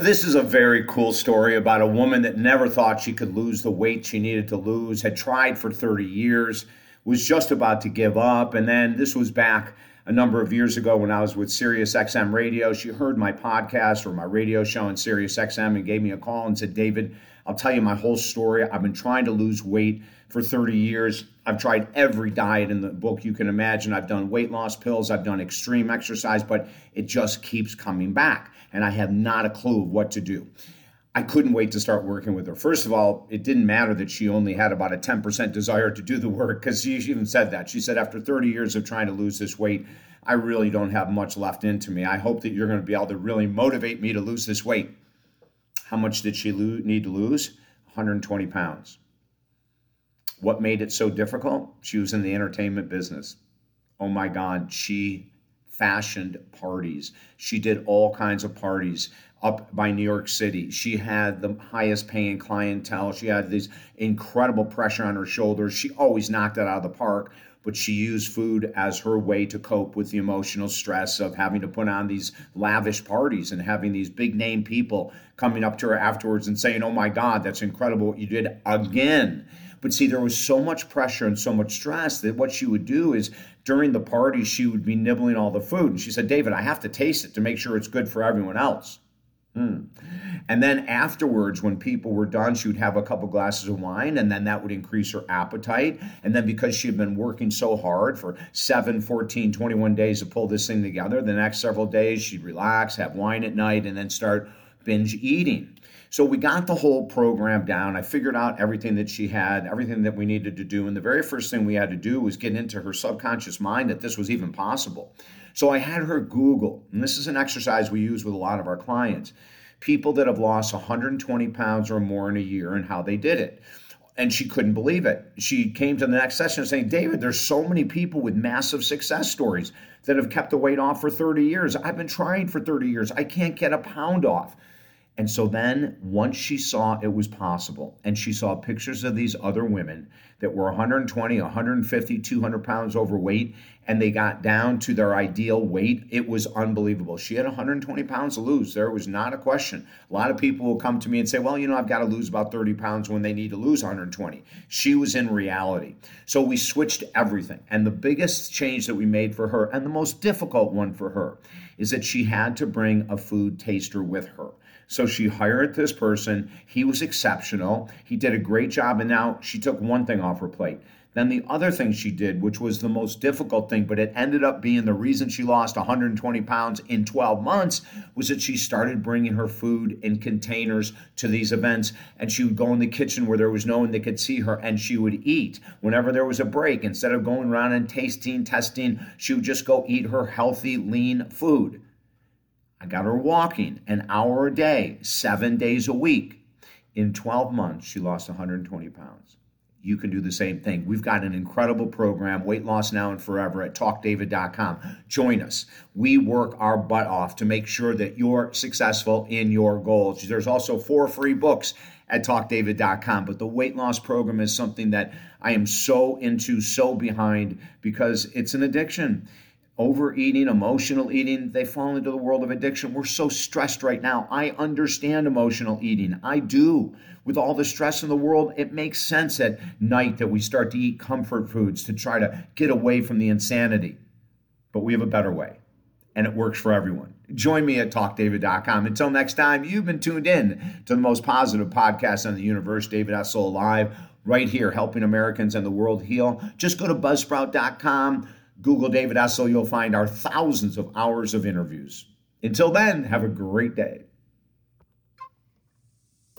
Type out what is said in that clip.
This is a very cool story about a woman that never thought she could lose the weight she needed to lose, had tried for 30 years, was just about to give up. And then this was back a number of years ago when I was with Sirius XM Radio. She heard my podcast or my radio show on Sirius XM and gave me a call and said, David, I'll tell you my whole story. I've been trying to lose weight for 30 years. I've tried every diet in the book you can imagine. I've done weight loss pills, I've done extreme exercise, but it just keeps coming back. And I have not a clue of what to do. I couldn't wait to start working with her. First of all, it didn't matter that she only had about a 10% desire to do the work because she even said that. She said, after 30 years of trying to lose this weight, I really don't have much left into me. I hope that you're going to be able to really motivate me to lose this weight. How much did she lo- need to lose? 120 pounds. What made it so difficult? She was in the entertainment business. Oh my God, she fashioned parties. She did all kinds of parties up by New York City. She had the highest paying clientele. She had this incredible pressure on her shoulders. She always knocked it out of the park, but she used food as her way to cope with the emotional stress of having to put on these lavish parties and having these big name people coming up to her afterwards and saying, Oh my God, that's incredible what you did again. But see, there was so much pressure and so much stress that what she would do is during the party, she would be nibbling all the food. And she said, David, I have to taste it to make sure it's good for everyone else. Mm. And then afterwards, when people were done, she would have a couple glasses of wine, and then that would increase her appetite. And then because she had been working so hard for 7, 14, 21 days to pull this thing together, the next several days she'd relax, have wine at night, and then start binge eating. So we got the whole program down. I figured out everything that she had, everything that we needed to do. And the very first thing we had to do was get into her subconscious mind that this was even possible. So I had her Google, and this is an exercise we use with a lot of our clients people that have lost 120 pounds or more in a year and how they did it. And she couldn't believe it. She came to the next session saying, David, there's so many people with massive success stories that have kept the weight off for 30 years. I've been trying for 30 years. I can't get a pound off. And so then, once she saw it was possible, and she saw pictures of these other women that were 120, 150, 200 pounds overweight, and they got down to their ideal weight, it was unbelievable. She had 120 pounds to lose. There was not a question. A lot of people will come to me and say, Well, you know, I've got to lose about 30 pounds when they need to lose 120. She was in reality. So we switched everything. And the biggest change that we made for her, and the most difficult one for her, is that she had to bring a food taster with her. So she hired this person. He was exceptional. He did a great job. And now she took one thing off her plate. Then the other thing she did, which was the most difficult thing, but it ended up being the reason she lost 120 pounds in 12 months, was that she started bringing her food in containers to these events. And she would go in the kitchen where there was no one that could see her and she would eat. Whenever there was a break, instead of going around and tasting, testing, she would just go eat her healthy, lean food. I got her walking an hour a day, seven days a week. In 12 months, she lost 120 pounds. You can do the same thing. We've got an incredible program, Weight Loss Now and Forever, at talkdavid.com. Join us. We work our butt off to make sure that you're successful in your goals. There's also four free books at talkdavid.com. But the weight loss program is something that I am so into, so behind because it's an addiction overeating, emotional eating, they fall into the world of addiction. We're so stressed right now. I understand emotional eating. I do. With all the stress in the world, it makes sense at night that we start to eat comfort foods to try to get away from the insanity. But we have a better way, and it works for everyone. Join me at talkdavid.com. Until next time, you've been tuned in to the most positive podcast on the universe, David Essel Live, right here, helping Americans and the world heal. Just go to buzzsprout.com Google David Essel, you'll find our thousands of hours of interviews. Until then, have a great day.